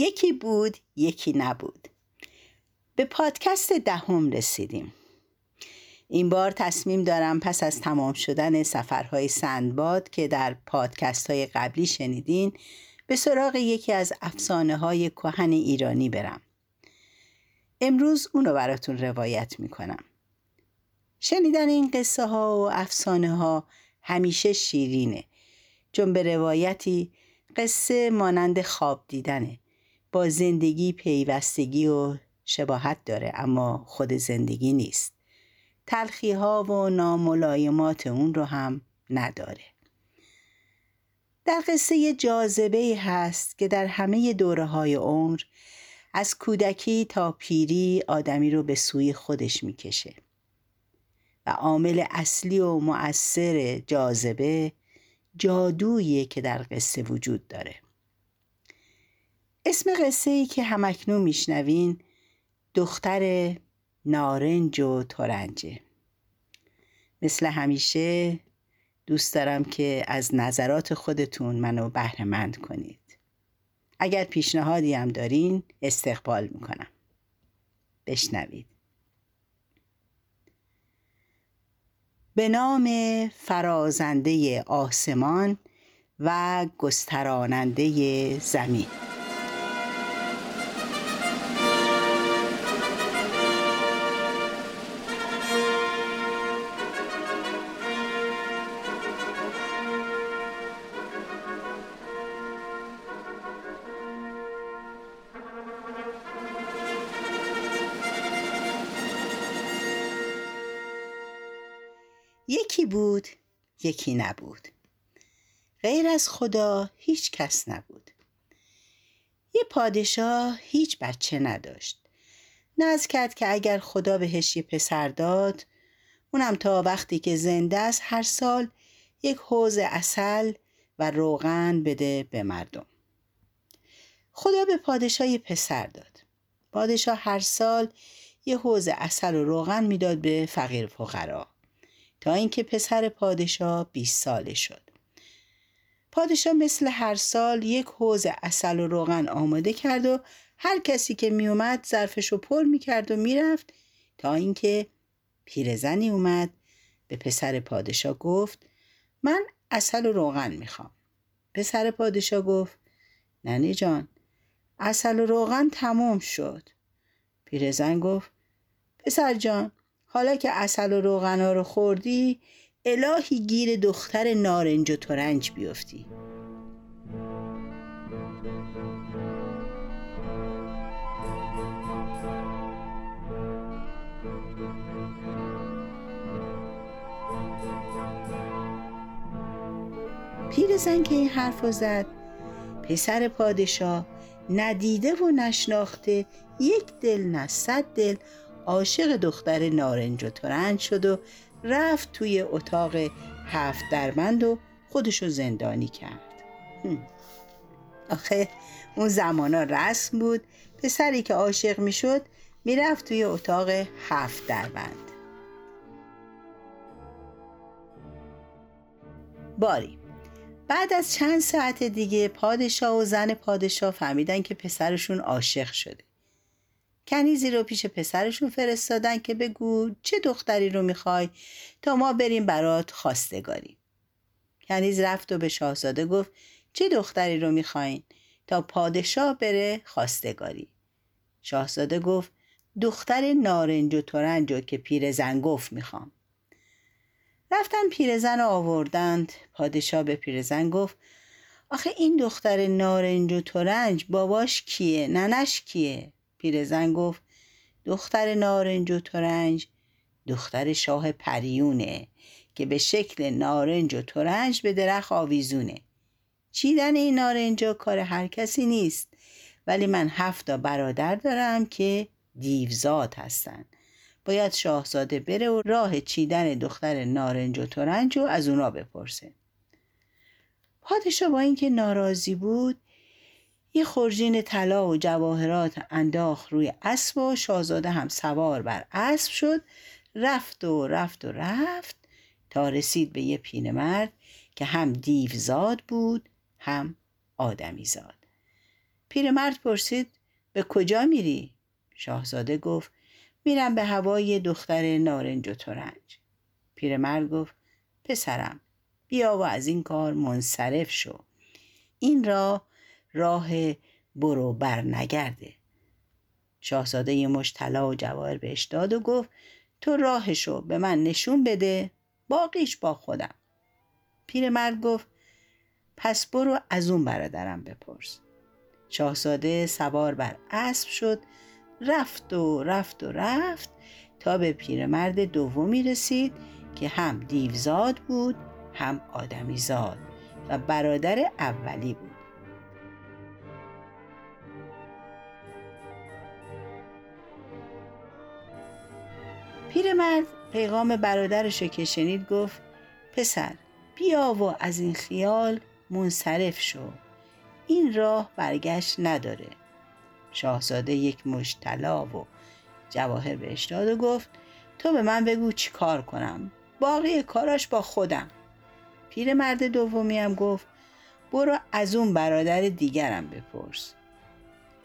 یکی بود یکی نبود. به پادکست دهم رسیدیم. این بار تصمیم دارم پس از تمام شدن سفرهای سندباد که در پادکست های قبلی شنیدین به سراغ یکی از افسانه های کهن ایرانی برم. امروز اونو براتون روایت می‌کنم. شنیدن این قصه ها و افسانه ها همیشه شیرینه. چون به روایتی قصه مانند خواب دیدنه. با زندگی پیوستگی و شباهت داره اما خود زندگی نیست. تلخی ها و ناملایمات اون رو هم نداره. در قصه جاذبه هست که در همه دوره های عمر از کودکی تا پیری آدمی رو به سوی خودش می‌کشه. و عامل اصلی و مؤثر جاذبه جادویی که در قصه وجود داره. اسم قصه ای که همکنون میشنوین دختر نارنج و ترنجه. مثل همیشه دوست دارم که از نظرات خودتون منو بهرهمند کنید. اگر پیشنهادی هم دارین استقبال می‌کنم. بشنوید. به نام فرازنده آسمان و گستراننده زمین. یکی نبود. غیر از خدا هیچ کس نبود. یه پادشاه هیچ بچه نداشت. نز کرد که اگر خدا بهش یه پسر داد اونم تا وقتی که زنده است هر سال یک حوز اصل و روغن بده به مردم. خدا به پادشاه یه پسر داد. پادشاه هر سال یه حوز اصل و روغن می‌داد به فقیر فقرا. تا اینکه پسر پادشاه 20 ساله شد. پادشاه مثل هر سال یک حوز اصل و روغن آماده کرد و هر کسی که میومد ظرفش رو پر می‌کرد و می‌رفت تا اینکه پیرزنی اومد. به پسر پادشاه گفت من اصل و روغن می‌خوام. پسر پادشاه گفت ننی جان اصل و روغن تمام شد. پیرزن گفت پسر جان حالا که اصل و روغنا رو خوردی الهی گیر دختر نارنج و ترنج بیفتی. پیرزن که این حرف زد پسر پادشاه ندیده و نشناخته یک دل نه صد دل عاشق دختر نارنج و ترنج شد و رفت توی اتاق هفت درمند و خودشو زندانی کرد. آخه اون زمانا رسم بود. پسری که عاشق می‌شد می‌رفت توی اتاق هفت دربند باری. بعد از چند ساعت دیگه پادشاه و زن پادشاه فهمیدن که پسرشون عاشق شده. کنیزی رو پیش پسرشون فرستادن که بگو چه دختری رو می‌خوای تا ما بریم برات خواستگاری. کنیز رفت و به شاهزاده گفت چه دختری رو می‌خواین تا پادشاه بره خواستگاری؟ شاهزاده گفت دختر نارنج و ترنج که پیرزن گفت می‌خوام. رفتن پیرزن رو آوردند. پادشاه به پیرزن گفت آخه این دختر نارنج و ترنج باباش کیه؟ ننش کیه؟ پیرزن گفت دختر نارنج و ترنج دختر شاه پریونه که به شکل نارنج و ترنج به درخت آویزونه. چیدن این نارنجا کار هر کسی نیست ولی من هفت برادر دارم که دیوزاد هستن. باید شاهزاده بره و راه چیدن دختر نارنج و ترنج رو از اونا بپرسه. پادشاه با اینکه ناراضی بود یه خورجین طلا و جواهرات انداخت روی اسب و شاهزاده هم سوار بر اسب شد. رفت و رفت و رفت تا رسید به یه پیرمرد که هم دیوزاد بود هم آدمی زاد. پیرمرد پرسید به کجا میری؟ شاهزاده گفت میرم به هوای دختر نارنج و ترنج. پیرمرد گفت پسرم بیا و از این کار منصرف شو. این را راه برو بر نگرده شاهزاده یه مش طلا و جواهر بهش داد و گفت تو راهشو به من نشون بده باقیش با خودم. پیرمرد گفت پس برو از اون برادرم بپرس. شاهزاده سوار بر اسب شد رفت و رفت و رفت تا به پیرمرد دومی رسید که هم دیوزاد بود هم آدمی زاد و برادر اولی بود. پیرمرد پیغام برادرش که شنید گفت پسر بیا و از این خیال منصرف شو. این راه برگشت نداره. شاهزاده یک مش طلا و جواهر بهش داد و گفت تو به من بگو چی کار کنم. باقی کاراش با خودم. پیرمرد دومی هم گفت برو از اون برادر دیگرم بپرس.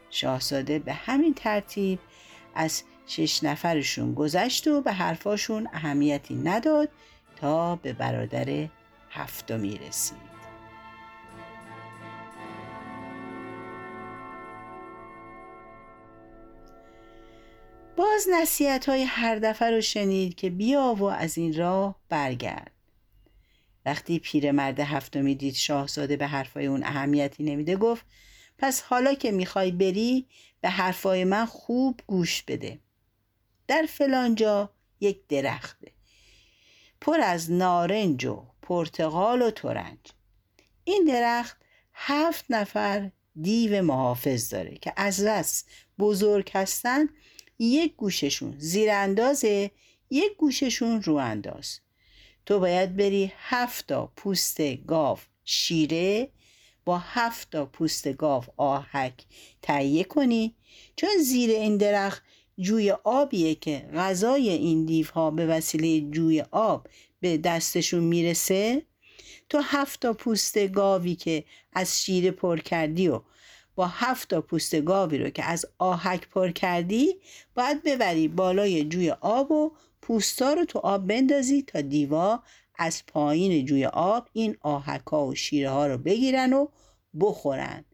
شاهزاده به همین ترتیب از شش نفرشون گذشت و به حرفاشون اهمیتی نداد تا به برادر هفتمی رسید. باز نصیحت های هر دفعه رو شنید که بیا و از این راه برگرد. وقتی پیرمرد هفتمی دید شاهزاده به حرفای اون اهمیتی نمیده گفت پس حالا که می‌خوای بری به حرفای من خوب گوش بده. در فلانجا یک درخته پر از نارنج و پرتقال و ترنج. این درخت هفت نفر دیو محافظ داره که از رس بزرگ هستن. یک گوششون زیر اندازه یک گوششون رو انداز تو باید بری هفت تا پوست گاو شیره با هفت تا پوست گاو آهک تهیه کنی. چون زیر این درخت جوی آبیه که غذای این دیوها به وسیله جوی آب به دستشون می‌رسه. تو هفت تا پوست گاوی که از شیره پر کردی و با هفت تا پوست گاوی رو که از آهک پر کردی باید ببری بالای جوی آب و پوستا رو تو آب بندازی تا دیوا از پایین جوی آب این آهکا و شیره ها رو بگیرن و بخورن.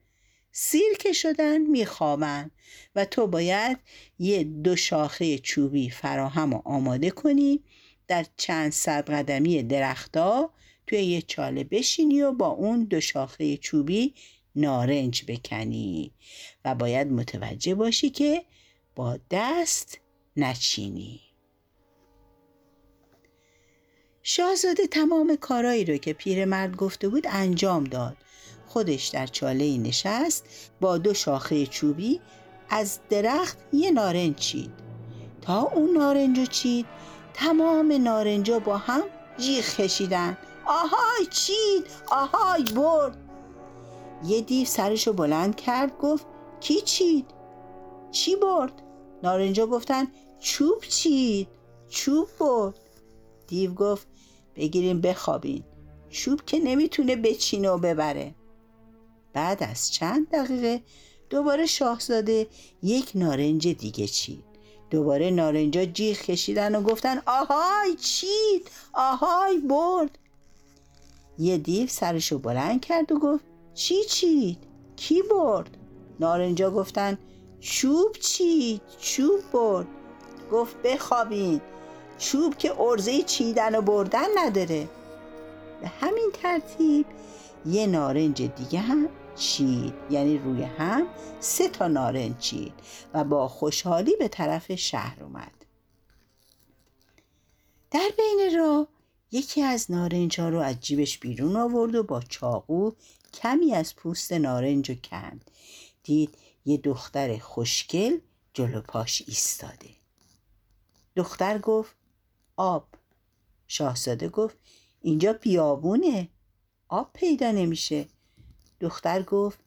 سیر که شدن میخوابن و تو باید یه دو شاخه چوبی فراهم و آماده کنی در چند صد قدمی درختا توی یه چاله بشینی و با اون دو شاخه چوبی نارنج بکنی و باید متوجه باشی که با دست نچینی. شاهزاده تمام کارایی رو که پیرمرد گفته بود انجام داد. خودش در چاله نشست با دو شاخه چوبی از درخت یه نارنج چید. تا اون نارنج رو چید تمام نارنجا با هم جیغ کشیدن. آهای چید آهای برد. یه دیو سرشو بلند کرد گفت کی چید؟ چی برد؟ نارنجا گفتن چوب چید چوب برد. دیو گفت بگیریم بخوابین. چوب که نمی‌تونه بچینه و ببره. بعد از چند دقیقه دوباره شاهزاده یک نارنج دیگه چید. دوباره نارنجا جیغ کشیدن و گفتن آهای چید! آهای برد! یه دیو سرشو بلند کرد و گفت چی چید؟ کی برد؟ نارنجا گفتن چوب چید چوب برد. گفت بخوابین چوب که ارزه چیدن و بردن نداره. به همین ترتیب یه نارنج دیگه هم چید یعنی روی هم سه تا نارنج چید و با خوشحالی به طرف شهر اومد. در بین راه یکی از نارنج ها رو از جیبش بیرون آورد و با چاقو کمی از پوست نارنج رو کند. دید یه دختر خوشگل جلو پاش ایستاده. دختر گفت آب. شاهزاده گفت اینجا بیابونه. آب پیدا نمیشه. دختر گفت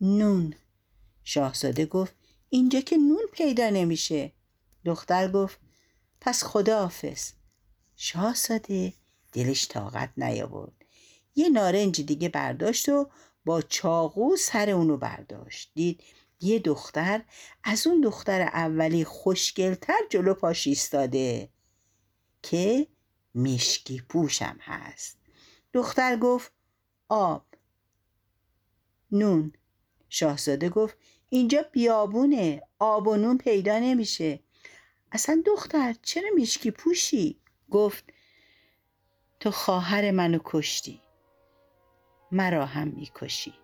نون. شاهزاده گفت اینجا که نون پیدا نمیشه. دختر گفت پس خداحافظ شاهزاده دلش طاقت نیاورد. یه نارنج دیگه برداشت و با چاقو سر اونو برداشت. دید یه دختر از اون دختر اولی خوشگلتر جلو پاش ایستاده که مشکی پوشم هست. دختر گفت آب. نون. شاهزاده گفت اینجا بیابونه آب و نون پیدا نمیشه. اصلا دختر چرا میشکی پوشی؟ گفت تو خواهر منو کشتی. مرا هم می‌کشی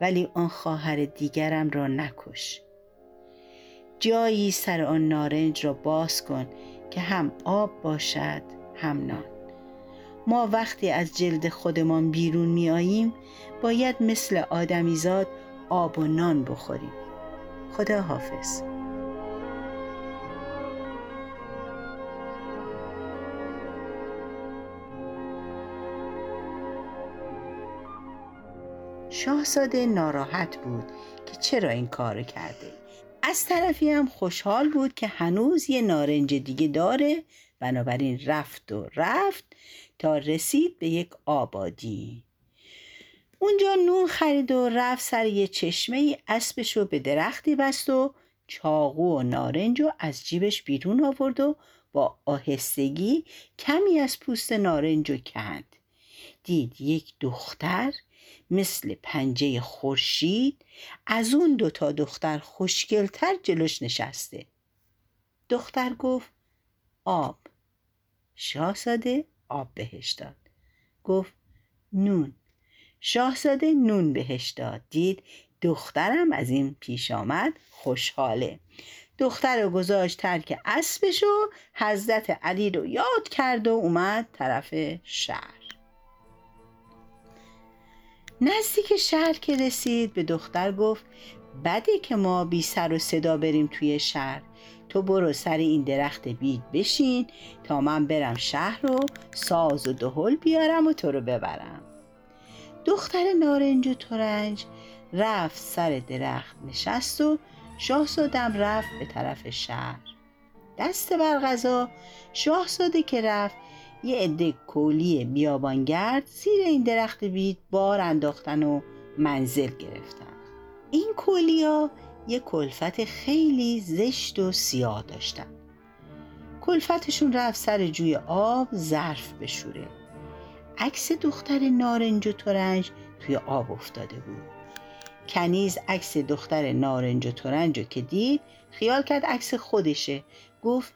ولی آن خواهر دیگرم را نکش. جایی سر آن نارنج را باز کن که هم آب باشد هم نان. ما وقتی از جلد خودمان بیرون می آییم باید مثل آدمیزاد آب و نان بخوریم. خدا حافظ شاهزاده ناراحت بود که چرا این کار کرده. از طرفی هم خوشحال بود که هنوز یه نارنج دیگه داره بنابراین رفت و رفت. تا رسید به یک آبادی. اونجا نون خرید و رفت سر یه چشمه ای اسبش رو به درختی بست و چاقو و نارنج رو از جیبش بیرون آورد و با آهستگی کمی از پوست نارنج رو کند. دید یک دختر مثل پنجه خورشید از اون دوتا دختر خوشگلتر جلوش نشسته. دختر گفت آب شاهزاده آب بهش داد. گفت نون. شاهزاده نون بهش داد. دید دخترم از این پیش آمد خوشحاله. دختر رو گذاشت ترک اسبش و حضرت علی رو یاد کرد و اومد طرف شهر. نزدیک شهر که رسید به دختر گفت بده که ما بی سر و صدا بریم توی شهر. تو برو سر این درخت بید بشین تا من برم شهر رو ساز و دهل بیارم و تو رو ببرم. دختر نارنج و ترنج رفت سر درخت نشست و شاهزادم رفت به طرف شهر. دست بر غذا شاهزاده که رفت یه عده کولی بیابانگرد زیر این درخت بید بار انداختن و منزل گرفتن. این کولیا یه کلفت خیلی زشت و سیاه داشتن. کلفتشون رفت سر جوی آب ظرف بشوره. عکس دختر نارنج و ترنج توی آب افتاده بود. کنیز عکس دختر نارنج و ترنج رو که دید خیال کرد عکس خودشه. گفت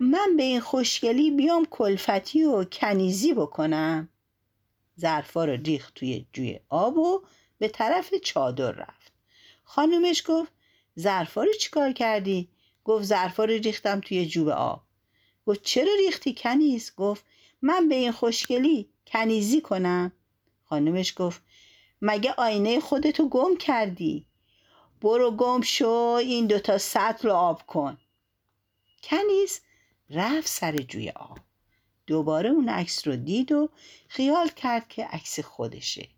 من به این خوشگلی بیام کلفتی و کنیزی بکنم. ظرفا رو ریخت توی جوی آب و به طرف چادر رفت. خانومش گفت ظرفا رو چیکار کردی؟ گفت ظرفا رو ریختم توی جوب آب. گفت چرا ریختی کنیز؟ گفت من به این خوشگلی کنیزی کنم. خانومش گفت مگه آینه خودتو گم کردی؟ برو گم شو این دوتا سطل رو آب کن. کنیز رفت سر جوی آب. دوباره اون عکس رو دید و خیال کرد که عکس خودشه.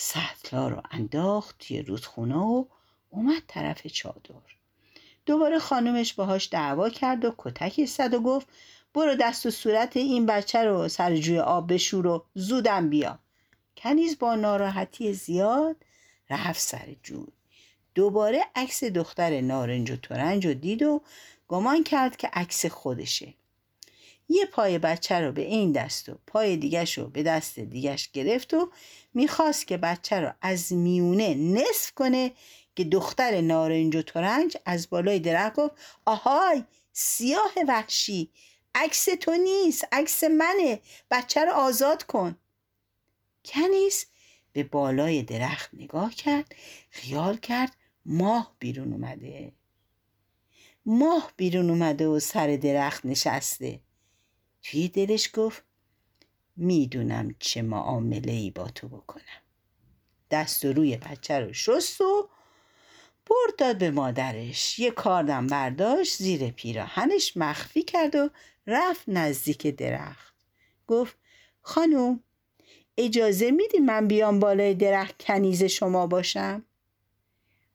سطلا رو انداخت توی رودخونه و اومد طرف چادر. دوباره خانومش باهاش دعوا کرد و کتک زد و گفت برو دست و صورت این بچه رو سر جوی آب بشور و زودم بیا. کنیز با ناراحتی زیاد رفت سر جوی دوباره عکس دختر نارنج و ترنج رو دید و گمان کرد که عکس خودشه. یه پای بچه رو به این دست و پای دیگش رو به دست دیگش گرفت و می‌خواست که بچه رو از میونه نصف کنه که دختر نارنج و ترنج از بالای درخت گفت آهای سیاه وحشی عکس تو نیست عکس منه بچه رو آزاد کن. کنیس به بالای درخت نگاه کرد خیال کرد ماه بیرون اومده. ماه بیرون اومده و سر درخت نشسته. توی دلش گفت می‌دونم چه معامله ای با تو بکنم. دست و روی بچه رو شست و برد داد به مادرش. یه کاردم برداشت زیر پیراهنش مخفی کرد و رفت نزدیک درخت. گفت خانوم اجازه میدی من بیام بالای درخت کنیز شما باشم؟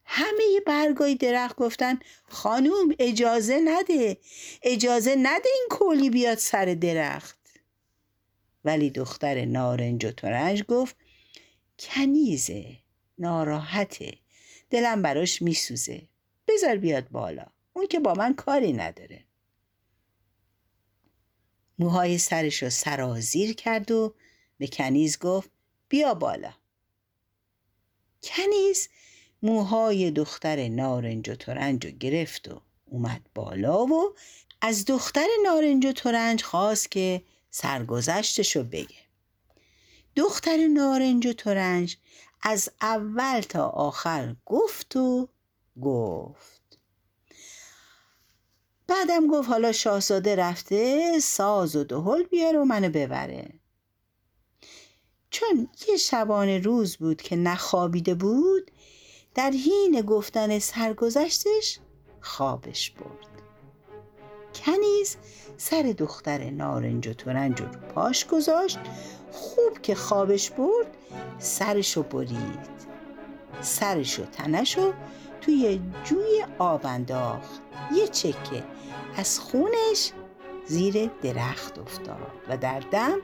همه برگای درخت گفتن خانوم اجازه نده. اجازه نده این کولی بیاد سر درخت. ولی دختر نارنج و ترنج گفت کنیزه ناراحته. دلم براش میسوزه. بذار بیاد بالا. اون که با من کاری نداره. موهای سرش رو سرازیر کرد و به کنیز گفت بیا بالا. کنیز موهای دختر نارنج و ترنج رو گرفت و اومد بالا و از دختر نارنج و ترنج خواست که سرگذشتش رو بگه. دختر نارنج و ترنج از اول تا آخر گفت و گفت. بعدم گفت حالا شاهزاده رفته ساز و دهل بیاره و منو ببره. چون یه شبانه روز بود که نخوابیده بود در حین گفتن سرگذشتش خوابش برد. کنیز سر دختر نارنج و ترنج رو پاش گذاشت خوب که خوابش برد سرشو برید. سرشو تنشو توی جوی آب انداخت. یه چکه از خونش زیر درخت افتاد و در دم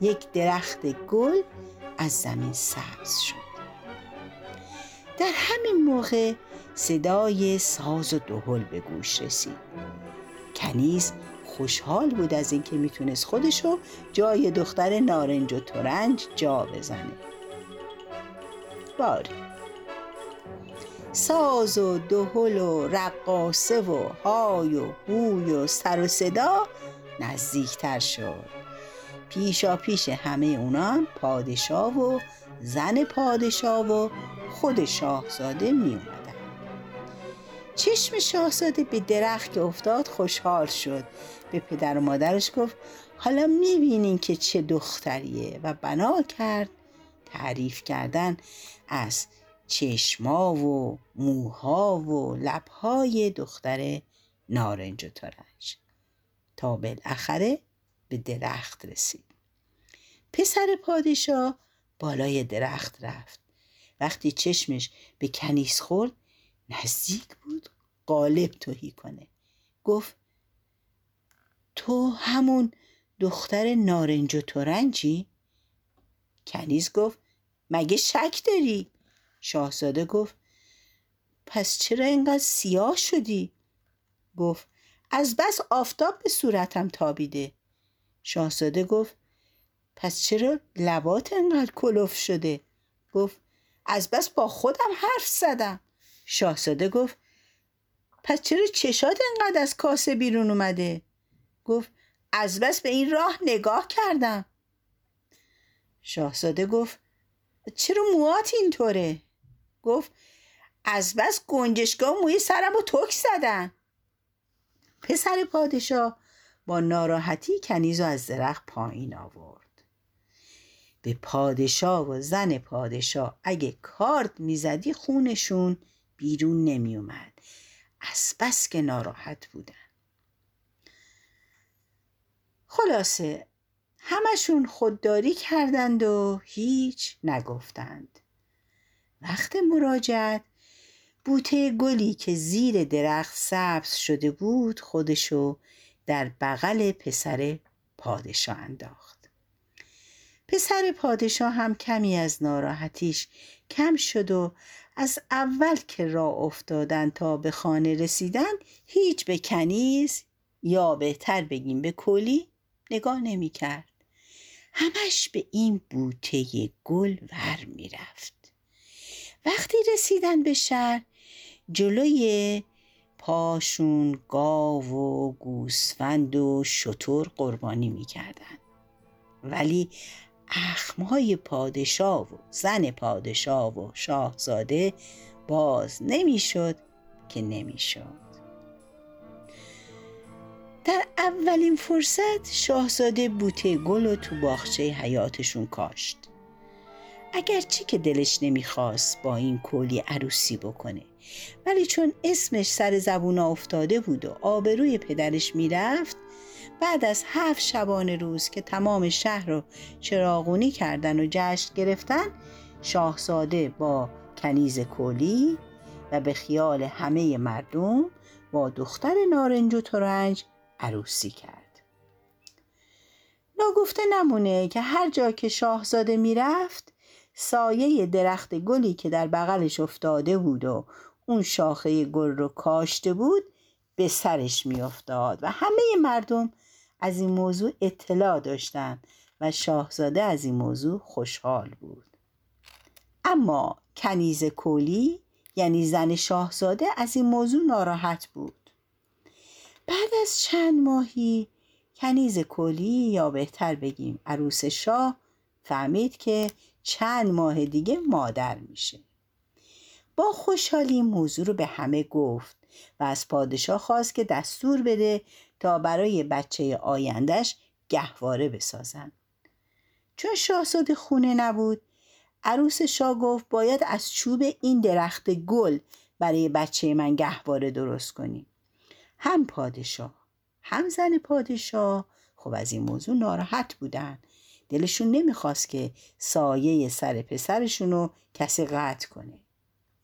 یک درخت گل از زمین سبز شد. در همین موقع صدای ساز و دهل به گوش رسید. کنیز خوشحال بود از اینکه می‌تونست خودشو جای دختر نارنج و ترنج جا بزنه. باری. ساز و دهل و رقاسه و های و بوی و سر و صدا نزدیکتر شد. پیشا پیش همه اونا پادشاه و زن پادشاه و خود شاهزاده می اومدن. چشم شاهزاده به درخت که افتاد خوشحال شد. به پدر و مادرش گفت حالا می‌بینین که چه دختریه. و بنا کرد تعریف کردن از چشما و موها و لبهای دختر نارنج و ترنج. تا بالاخره به درخت رسید. پسر پادشاه بالای درخت رفت. وقتی چشمش به کنیس خورد نزدیک بود قالب توهی کنه گفت تو همون دختر نارنج و ترنجی؟ کنیز گفت مگه شک داری؟ شاهزاده گفت پس چرا اینقدر سیاه شدی؟ گفت از بس آفتاب به صورتم تابیده شاهزاده گفت پس چرا لبات انقدر کلوف شده؟ گفت از بس با خودم حرف زدم شاهزاده گفت پس چرا چشات انقدر از کاسه بیرون اومده؟ گفت از بس به این راه نگاه کردم شاهزاده گفت چرا موات اینطوره؟ گفت از بس گنجشگاه موی سرم رو تک زدن پسر پادشاه با ناراحتی کنیز از درخت پایین آورد به پادشاه و زن پادشاه. اگه کارد می‌زدی خونشون بیرون نمیومد از بس که ناراحت بودن. خلاصه همشون خودداری کردند و هیچ نگفتند. وقت مراجعت بوته گلی که زیر درخت سبز شده بود خودشو در بغل پسر پادشاه انداخت. پسر پادشاه هم کمی از ناراحتیش کم شد و از اول که راه افتادن تا به خانه رسیدن هیچ به کنیز یا بهتر بگیم به کلی نگاه نمی کرد. همش به این بوته گل ور می رفت. وقتی رسیدن به شهر جلوی پاشون گاو و گوسفند و شطور قربانی می‌کردن ولی اخمهای پادشاه و زن پادشاه و شاهزاده باز نمی‌شد که نمی‌شد. در اولین فرصت شاهزاده بوته گل و تو باغچه حیاتشون کاشت. اگرچه که دلش نمی‌خواست با این کلی عروسی بکنه ولی چون اسمش سر زبون افتاده بود و آبروی پدرش می‌رفت بعد از هفت شبانه روز که تمام شهر رو چراغونی کردن و جشن گرفتن شاهزاده با کنیز کلی و به خیال همه مردم با دختر نارنج و ترنج عروسی کرد. ناگفته نمونه که هر جا که شاهزاده می‌رفت سایه درخت گلی که در بغلش افتاده بود و اون شاخه گل رو کاشته بود به سرش میافتاد و همه مردم از این موضوع اطلاع داشتند و شاهزاده از این موضوع خوشحال بود. اما کنیز کولی یعنی زن شاهزاده از این موضوع ناراحت بود. بعد از چند ماهی کنیز کولی یا بهتر بگیم عروس شاه فهمید که چند ماه دیگه مادر میشه. با خوشحالی موضوع رو به همه گفت و از پادشاه خواست که دستور بده تا برای بچه آیندهش گهواره بسازن. چون شاهزاده خونه نبود عروس شاه گفت باید از چوب این درخت گل برای بچه من گهواره درست کنیم هم پادشاه هم زن پادشاه. خب از این موضوع ناراحت بودن. دلشون نمی‌خواست که سایه سر پسرشون رو کسی قطع کنه.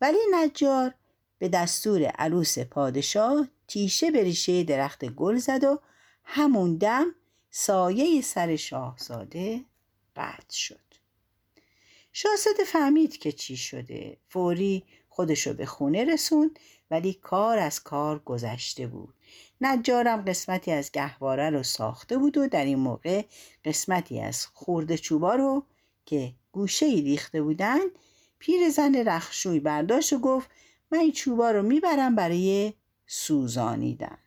ولی نجار به دستور عروس پادشاه تیشه به ریشه درخت گل زد و همون دم سایه سر شاهزاده قطع شد. شاهزاده فهمید که چی شده. فوری خودشو به خونه رسوند ولی کار از کار گذشته بود. نجارم قسمتی از گهواره رو ساخته بود و در این موقع قسمتی از خورده چوبا رو که گوشه ای ریخته بودن زن رخشوی برداشت و گفت من این چوبا رو می‌برم برای سوزانیدن.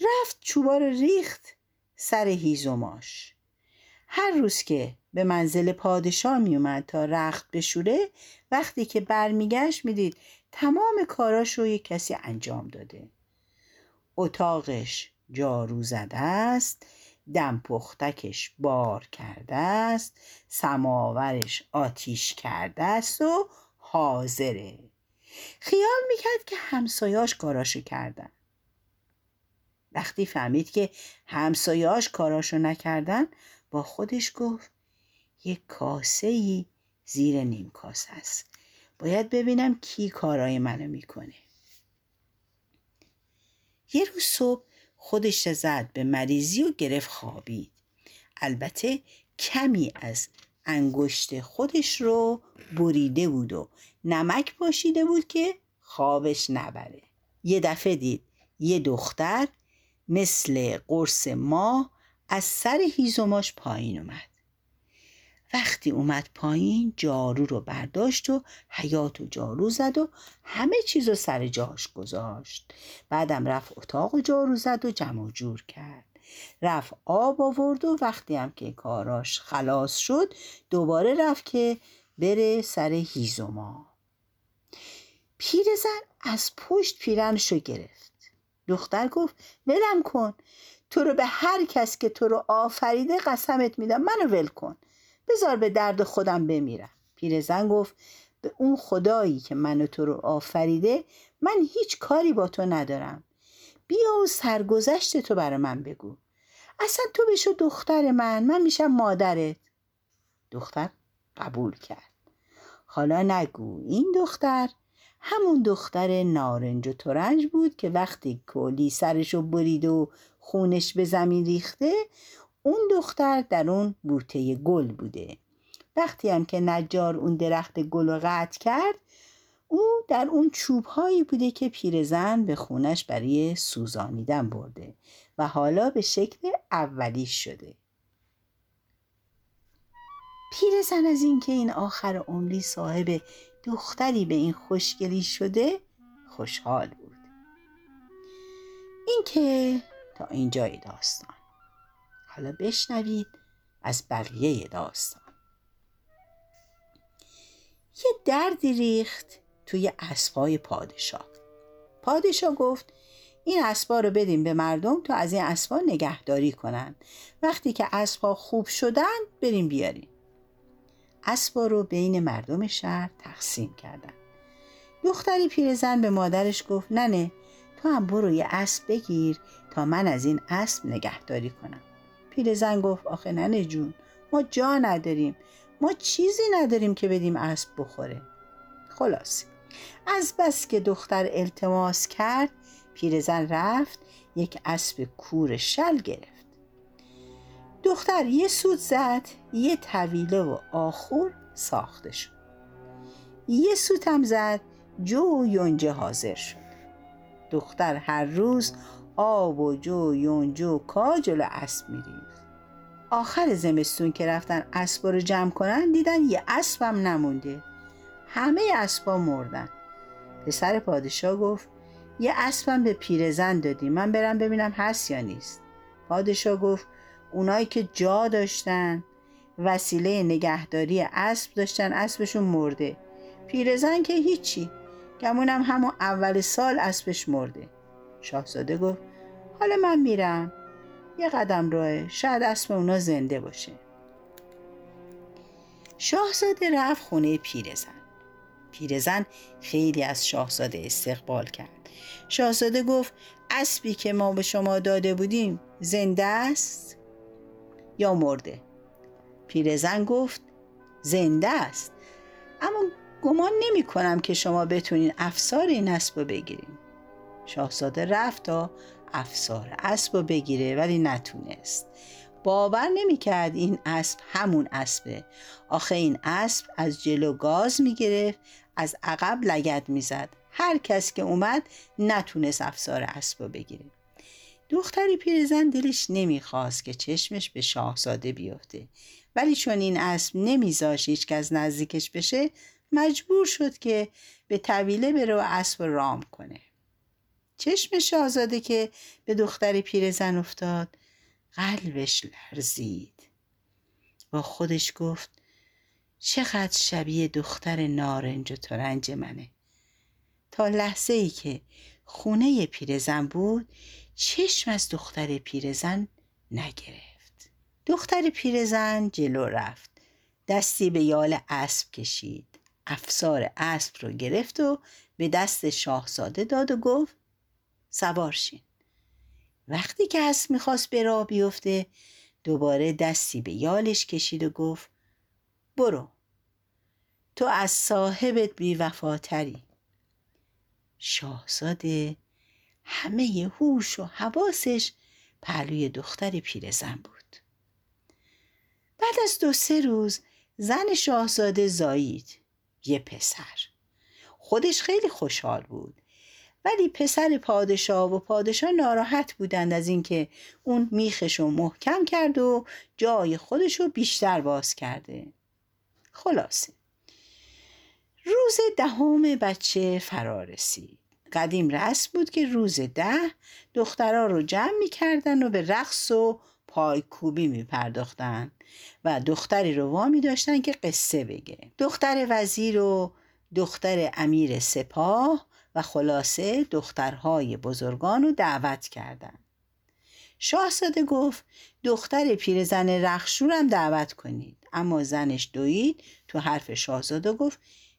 رفت چوبا رو ریخت سر هیزوماش هر روز که به منزل پادشاه میومد تا رخت بشوره وقتی که برمیگشت می‌دید تمام کاراش رو یک کسی انجام داده. اتاقش جارو زده است دم پختکش بار کرده است سماورش آتیش کرده است و حاضره. خیال می‌کرد که همسایاش کاراشو کردن. وقتی فهمید که همسایاش کاراشو نکردن با خودش گفت یک کاسه ای زیر نیم کاسه است. باید ببینم کی کارای منو می‌کنه. یه روز صبح خودش زد به مریضی و گرفت خوابید. البته کمی از انگشت خودش رو بریده بود و نمک پاشیده بود که خوابش نبره. یه دفعه دید یه دختر مثل قرص ماه از سر هیزوماش پایین اومد. وقتی اومد پایین جارو رو برداشت و حیات و جارو زد و همه چیز رو سر جاش گذاشت. بعدم رفت اتاق و جارو زد و جمع جور کرد. رفت آب آورد و وقتی هم که کاراش خلاص شد دوباره رفت که بره سر هیزوما پیرزن از پشت پیرنشو گرفت. دختر گفت ولم کن. تو رو به هر کس که تو رو آفریده قسمت میدم. منو ول کن. بذار به درد خودم بمیرم. پیرزن گفت به اون خدایی که منو تو رو آفریده من هیچ کاری با تو ندارم. بیا و سرگذشت تو برای من بگو. اصلا تو بشو دختر من. من میشم مادرت. دختر قبول کرد. حالا نگو. این دختر همون دختر نارنج و ترنج بود که وقتی کلی سرشو برید و خونش به زمین ریخته اون دختر در اون بوته گل بوده. وقتی هم که نجار اون درخت گل رو قطع کرد او در اون چوب هایی بوده که پیرزن به خونش برای سوزانیدن برده و حالا به شکل اولی شده. پیرزن از اینکه این آخر عمری صاحب دختری به این خوشگلی شده خوشحال بود. اینکه تا اینجای داستان. حالا بشنوید از بقیه داستان. یه دردی ریخت توی اسبای پادشاه. پادشاه گفت این اسبا رو بدیم به مردم تا از این اسبا نگهداری کنن. وقتی که اسبا خوب شدن بریم بیاریم اسبا رو بین مردم شهر تقسیم کردن. دختری پیرزن به مادرش گفت ننه تو هم برو یه اسب بگیر تا من از این اسب نگهداری کنم. پیرزن گفت آخه ننه جون ما جا نداریم. ما چیزی نداریم که بدیم اسب بخوره. خلاص از بس که دختر التماس کرد پیرزن رفت یک اسب کور شل گرفت. دختر یه سود زد یه طویله و آخور ساخته شد. یه هم زد جو و یونجه حاضر شد. دختر هر روز آب و جو یونجه و کاج و اسب میریخت. آخر زمستون که رفتن اسبا رو جمع کنن دیدن یه اسبم نمونده. همه اسبا مردن. پسر پادشاه گفت یه اسبم به پیرزن دادی من برم ببینم هست یا نیست. پادشاه گفت اونایی که جا داشتن وسیله نگهداری اسب داشتن اسبشون مرده. پیرزن که هیچی. گمونم همون اول سال اسبش مرده. شاهزاده گفت حالا من میرم. یه قدم راه شاید اسب اونا زنده باشه. شاهزاده رفت خونه پیرزن. پیرزن خیلی از شاهزاده استقبال کرد. شاهزاده گفت اسبی که ما به شما داده بودیم زنده است؟ یا مرده؟ پیرزن گفت زنده است. اما گمان نمی کنم که شما بتونین افسار این اسب رو بگیرین. شاهزاده رفت تا افسار اسب رو بگیره ولی نتونست. باور نمی‌کرد این اسب همون اسبه. آخه این اسب از جلو گاز می‌گرفت از عقب لگد می‌زد هر کس که اومد نتونست افسار اسب رو بگیره. دختری پیرزن دلش نمی‌خواست که چشمش به شاهزاده بیفته. ولی چون این اسب نمیذاش هیچکس نزدیکش بشه مجبور شد که به طویله بره و اسب رام کنه. چشم شاهزاده که به دختر پیرزن افتاد قلبش لرزید. با خودش گفت چقدر شبیه دختر نارنج و ترنج منه. تا لحظه ای که خونه پیرزن بود چشم از دختر پیرزن نگرفت. دختر پیرزن جلو رفت. دستی به یال اسب کشید. افسار اسب رو گرفت و به دست شاهزاده داد و گفت سوارشین وقتی که اسب می‌خواست به راه بیفته دوباره دستی به یالش کشید و گفت برو. تو از صاحبت بی وفاتری شاهزاده همه هوش و حواسش پهلوی دختر پیرزن بود. بعد از دو سه روز زن شاهزاده زایید یه پسر. خودش خیلی خوشحال بود ولی پسر پادشاه و پادشاه ناراحت بودند از اینکه اون میخش و محکم کرد و جای خودش رو بیشتر باز کرده. خلاصه. روز دهم بچه فرا رسید. قدیم رسم بود که روز ده دخترها رو جمع می‌کردن و به رقص و پایکوبی می پرداختن و دختری رو وامی داشتن که قصه بگه. دختر وزیر و دختر امیر سپاه و خلاصه دخترهای بزرگان رو دعوت کردند. شاهزاده گفت دختر پیرزن رخشورم دعوت کنید. اما زنش دوید تو حرف شاهزاده گفت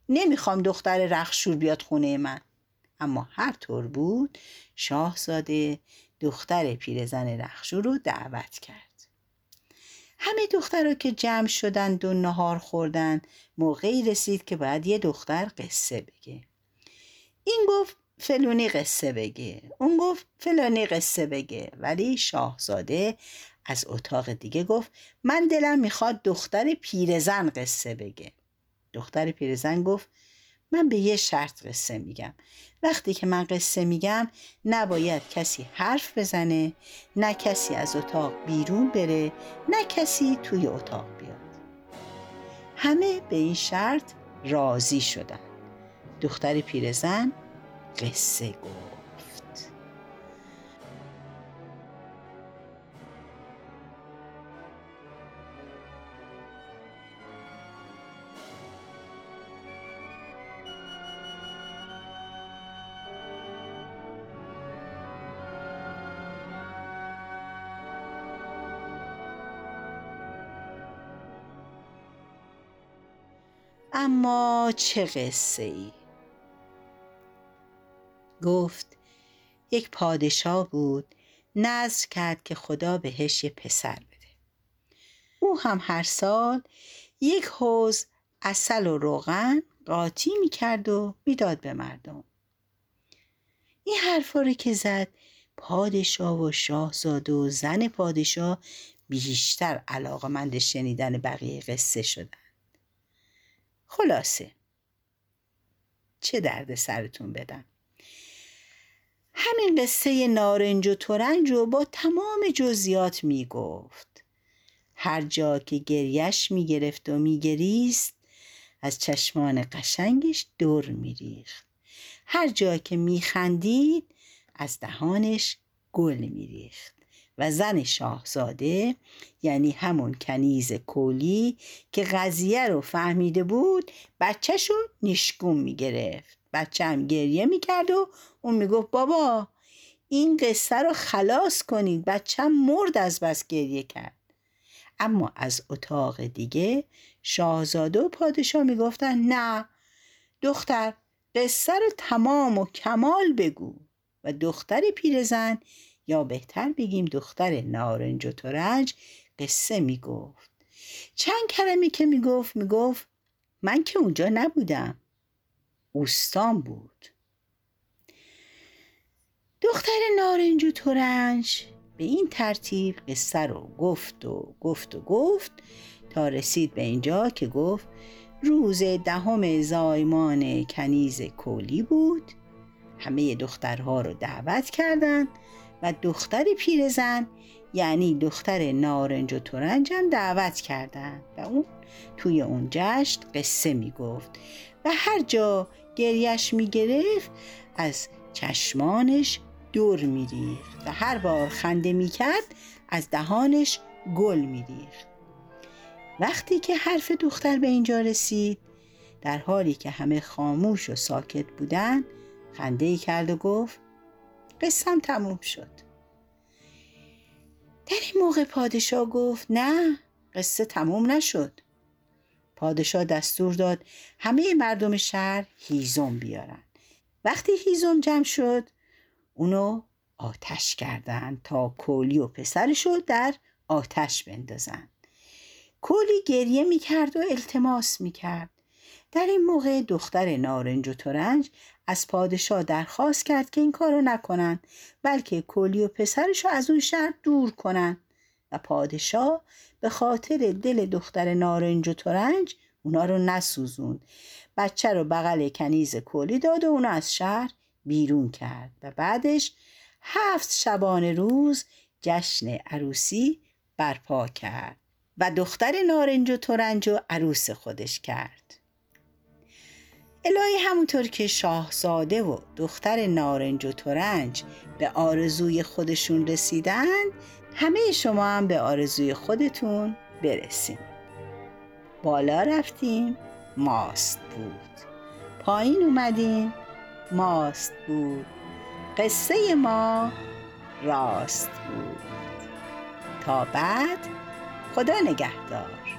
نمی‌خوام دختر رخشور بیاد خونه من. اما هر طور بود شاهزاده دختر پیرزن رخشور رو دعوت کرد. همه دخترها که جمع شدند و نهار خوردن موقعی رسید که باید یه دختر قصه بگه. این گفت فلونی قصه بگه اون گفت فلانی قصه بگه. ولی شاهزاده از اتاق دیگه گفت من دلم می‌خواد دختر پیرزن قصه بگه. دختر پیرزن گفت من به یه شرط قصه میگم. وقتی که من قصه میگم نباید کسی حرف بزنه نه کسی از اتاق بیرون بره نه کسی توی اتاق بیاد. همه به این شرط راضی شدن. دختر پیرزن قصه گفت. چه قصه ای؟ گفت یک پادشاه بود نظر کرد که خدا بهش یه پسر بده. او هم هر سال یک حوز اصل و روغن قاطی می‌کرد و می‌داد به مردم. این حرفا رو که زد پادشاه و شاهزاده و زن پادشاه بیشتر علاقمند شنیدن بقیه قصه شدن. خلاصه. چه درد سرتون بدم. همین قصه نارنج و ترنج رو با تمام جزیات می‌گفت. هر جا که گریش می‌گرفت و میگریست از چشمان قشنگش دور میریخت. هر جا که میخندید از دهانش گل میریخت. و زن شاهزاده یعنی همون کنیز کولی که قضیه رو فهمیده بود بچهش رو نشگون می‌گرفت. بچه هم گریه می‌کرد و اون می‌گفت بابا این قصه رو خلاص کنید بچه مرد از بس گریه کرد. اما از اتاق دیگه شاهزاده و پادشاه می‌گفتن نه دختر قصه رو تمام و کمال بگو. و دختر پیرزن یا بهتر بگیم دختر نارنج و ترنج قصه می‌گفت. چند کلمه که می‌گفت می‌گفت من که اونجا نبودم. اوستان بود. دختر نارنج و ترنج به این ترتیب قصه رو گفت و گفت و گفت تا رسید به اینجا که گفت روز دهم زایمان کنیز کولی بود. همه دخترها رو دعوت کردند. و دختر پیرزن یعنی دختر نارنج و ترنج هم دعوت کردند و اون توی اون جشن قصه می‌گفت. و هر جا گریش می‌گرفت از چشمانش دور میریخت. و هر بار خنده می‌کرد از دهانش گل میریخت. وقتی که حرف دختر به اینجا رسید در حالی که همه خاموش و ساکت بودن خنده ای کرد و گفت قصم تموم شد. در این موقع پادشاه گفت نه قصه تموم نشد. پادشاه دستور داد همه مردم شهر هیزم بیارن. وقتی هیزم جمع شد اونو آتش کردند تا کولی و پسرشو در آتش بندازن. کولی گریه می‌کرد و التماس می‌کرد. در این موقع دختر نارنج و ترنج از پادشاه درخواست کرد که این کارو نکنن بلکه کولی و پسرشو از اون شهر دور کنن. و پادشاه به خاطر دل دختر نارنج و ترنج اونا رو نسوزوند. بچه رو بغل کنیز کولی داد و اونو از شهر بیرون کرد. و بعدش هفت شبانه روز جشن عروسی برپا کرد و دختر نارنج و ترنج و عروس خودش کرد. الهی همونطور که شاهزاده و دختر نارنج و ترنج به آرزوی خودشون رسیدند همه شما هم به آرزوی خودتون برسیم بالا رفتیم ماست بود. پایین اومدیم ماست بود. قصه ما راست بود. تا بعد خدا نگهدار.